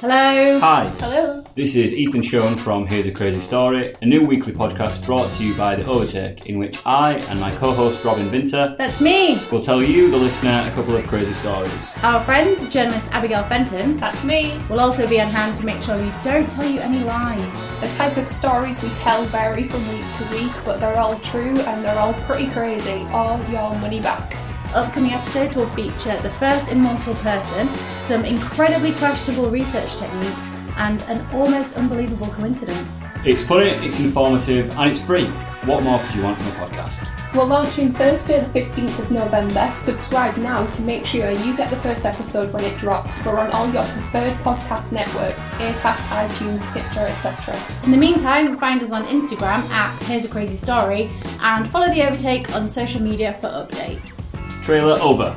Hello. Hi, Hello. this is Ethan Schoen from Here's a Crazy Story, a new weekly podcast brought to you by The Overtake, in which I and my co host Robin Vinter That's me. will tell you, the listener, a couple of crazy stories. Our friend, journalist Abigail Fenton, That's me. will also be on hand to make sure we don't tell you any lies. The type of stories we tell vary from week to week, but they're all true and they're all pretty crazy. All your money back. Upcoming episodes will feature the first immortal person, some incredibly questionable research techniques, and an almost unbelievable coincidence. It's funny, it's informative, and it's free. What more could you want from a podcast? We're launching Thursday, the 15th of November. Subscribe now to make sure you get the first episode when it drops. We're on all your preferred podcast networks Acast, iTunes, Stitcher, etc. In the meantime, find us on Instagram at Here's a Crazy Story and follow the Overtake on social media for updates. Trailer over.